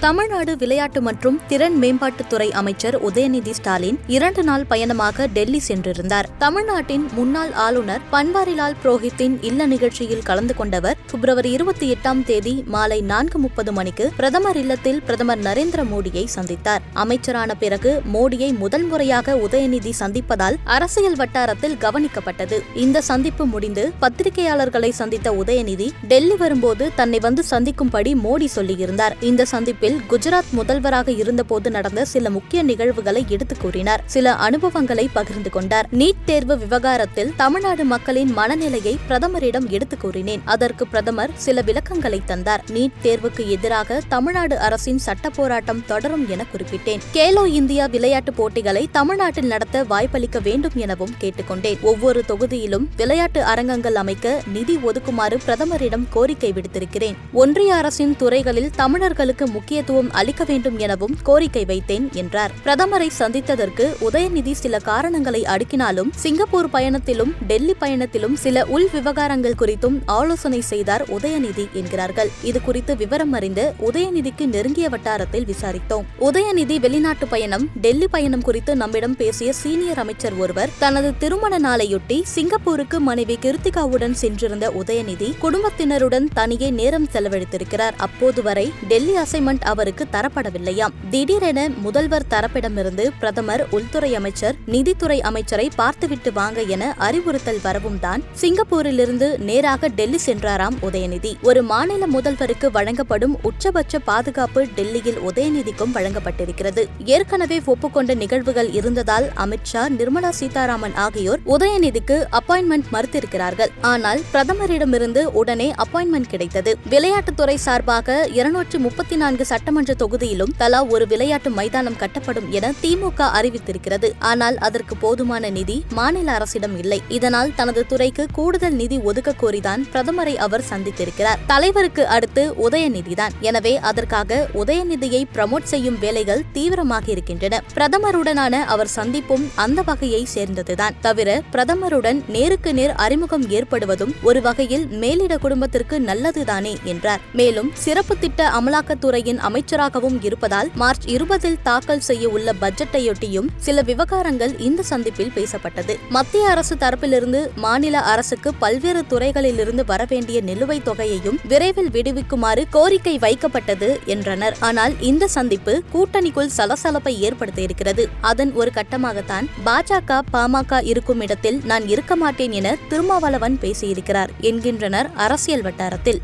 தமிழ்நாடு விளையாட்டு மற்றும் திறன் மேம்பாட்டுத்துறை அமைச்சர் உதயநிதி ஸ்டாலின் இரண்டு நாள் பயணமாக டெல்லி சென்றிருந்தார். தமிழ்நாட்டின் முன்னாள் ஆளுநர் பன்வாரிலால் புரோஹித்தின் இல்ல நிகழ்ச்சியில் கலந்து கொண்டவர் பிப்ரவரி இருபத்தி எட்டாம் தேதி மாலை நான்கு முப்பது மணிக்கு பிரதமர் இல்லத்தில் பிரதமர் நரேந்திர மோடியை சந்தித்தார். அமைச்சரான பிறகு மோடியை முதல் முறையாக உதயநிதி சந்திப்பதால் அரசியல் வட்டாரத்தில் கவனிக்கப்பட்டது. இந்த சந்திப்பு முடிந்து பத்திரிகையாளர்களை சந்தித்த உதயநிதி டெல்லி வரும்போது தன்னை வந்து சந்திக்கும்படி மோடி சொல்லியிருந்தார். இந்த சந்திப்பில் குஜராத் முதல்வராக இருந்தபோது நடந்த சில முக்கிய நிகழ்வுகளை எடுத்துக் கூறினார். சில அனுபவங்களை பகிர்ந்து கொண்டார். நீட் தேர்வு விவகாரத்தில் தமிழ்நாடு மக்களின் மனநிலையை பிரதமரிடம் எடுத்துக் கூறினேன். அதற்கு பிரதமர் சில விளக்கங்களை தந்தார். நீட் தேர்வுக்கு எதிராக தமிழ்நாடு அரசின் சட்ட போராட்டம் தொடரும் என குறிப்பிட்டேன். கேலோ இந்தியா விளையாட்டுப் போட்டிகளை தமிழ்நாட்டில் நடத்த வாய்ப்பளிக்க வேண்டும் எனவும் கேட்டுக்கொண்டேன். ஒவ்வொரு தொகுதியிலும் விளையாட்டு அரங்கங்கள் அமைக்க நிதி ஒதுக்குமாறு பிரதமரிடம் கோரிக்கை விடுத்திருக்கிறேன். ஒன்றிய அரசின் துறைகளில் தமிழர்களுக்கு முக்கிய முக்கியத்துவம் அளிக்க வேண்டும் எனவும் கோரிக்கை வைத்தேன் என்றார். பிரதமரை சந்தித்ததற்கு உதயநிதி சில காரணங்களை அடுக்கினாலும் சிங்கப்பூர் பயணத்திலும் டெல்லி பயணத்திலும் சில உள் விவகாரங்கள் குறித்தும் ஆலோசனை செய்தார் உதயநிதி என்கிறார்கள். இது குறித்து விவரம் அறிந்து உதயநிதிக்கு நெருங்கிய வட்டாரத்தில் விசாரித்தோம். உதயநிதி வெளிநாட்டு பயணம் டெல்லி பயணம் குறித்து நம்மிடம் பேசிய சீனியர் அமைச்சர் ஒருவர் தனது திருமண நாளையொட்டி சிங்கப்பூருக்கு மனைவி கிருத்திகாவுடன் சென்றிருந்த உதயநிதி குடும்பத்தினருடன் தனியே நேரம் செலவழித்திருக்கிறார். அப்போது வரை டெல்லி அசைன்மெண்ட் அவருக்கு தரப்படவில்லையாம் திடீரென முதல்வர் தரப்பிடமிருந்து பிரதமர் உள்துறை அமைச்சர் நிதித்துறை அமைச்சரை பார்த்துவிட்டு வாங்க என அறிவுறுத்தல் வரவும் தான் சிங்கப்பூரிலிருந்து நேராக டெல்லி சென்றாராம் உதயநிதி. ஒரு மாநில முதல்வருக்கு வழங்கப்படும் உச்சபட்ச பாதுகாப்பு டெல்லியில் உதயநிதிக்கும் வழங்கப்பட்டிருக்கிறது. ஏற்கனவே ஒப்புக்கொண்ட நிகழ்வுகள் இருந்ததால் அமித்ஷா நிர்மலா சீதாராமன் ஆகியோர் உதயநிதிக்கு அப்பாயின்மெண்ட் மறுத்திருக்கிறார்கள். ஆனால் பிரதமரிடமிருந்து உடனே அப்பாயின்மெண்ட் கிடைத்தது. விளையாட்டுத்துறை சார்பாக இருநூற்று முப்பத்தி நான்கு சட்டமன்ற தொகுதியிலும் தலா ஒரு விளையாட்டு மைதானம் கட்டப்படும் என திமுக அறிவித்திருக்கிறது. ஆனால் அதற்கு போதுமான நிதி மாநில அரசிடம் இல்லை. இதனால் தனது துறைக்கு கூடுதல் நிதி ஒதுக்க கோரிதான் பிரதமரை அவர் சந்தித்திருக்கிறார். தலைவருக்கு அடுத்து உதயநிதிதான். எனவே அதற்காக உதயநிதியை பிரமோட் செய்யும் வேலைகள் தீவிரமாக இருக்கின்றன பிரதமருடனான அவர் சந்திப்பும் அந்த வகையை சேர்ந்ததுதான். தவிர பிரதமருடன் நேருக்கு நேர் அறிமுகம் ஏற்படுவதும் ஒரு வகையில் மேலிட குடும்பத்திற்கு நல்லதுதானே என்றார். மேலும் சிறப்பு திட்ட அமலாக்கத்துறையின் அமைச்சராகவும் இருப்பதால் மார்ச் இருபதில் தாக்கல் செய்ய உள்ள பட்ஜெட்டையொட்டியும் சில விவகாரங்கள் இந்த சந்திப்பில் பேசப்பட்டது. மத்திய அரசு தரப்பிலிருந்து மாநில அரசுக்கு பல்வேறு துறைகளிலிருந்து வரவேண்டிய நிலுவைத் தொகையையும் விரைவில் விடுவிக்குமாறு கோரிக்கை வைக்கப்பட்டது என்றனர். ஆனால் இந்த சந்திப்பு கூட்டணிக்குள் சலசலப்பை ஏற்படுத்தியிருக்கிறது. அதன் ஒரு கட்டமாகத்தான் பாஜக பாமக இருக்கும் இடத்தில் நான் இருக்க மாட்டேன் என திருமாவளவன் பேசியிருக்கிறார் என்கின்றனர் அரசியல் வட்டாரத்தில்.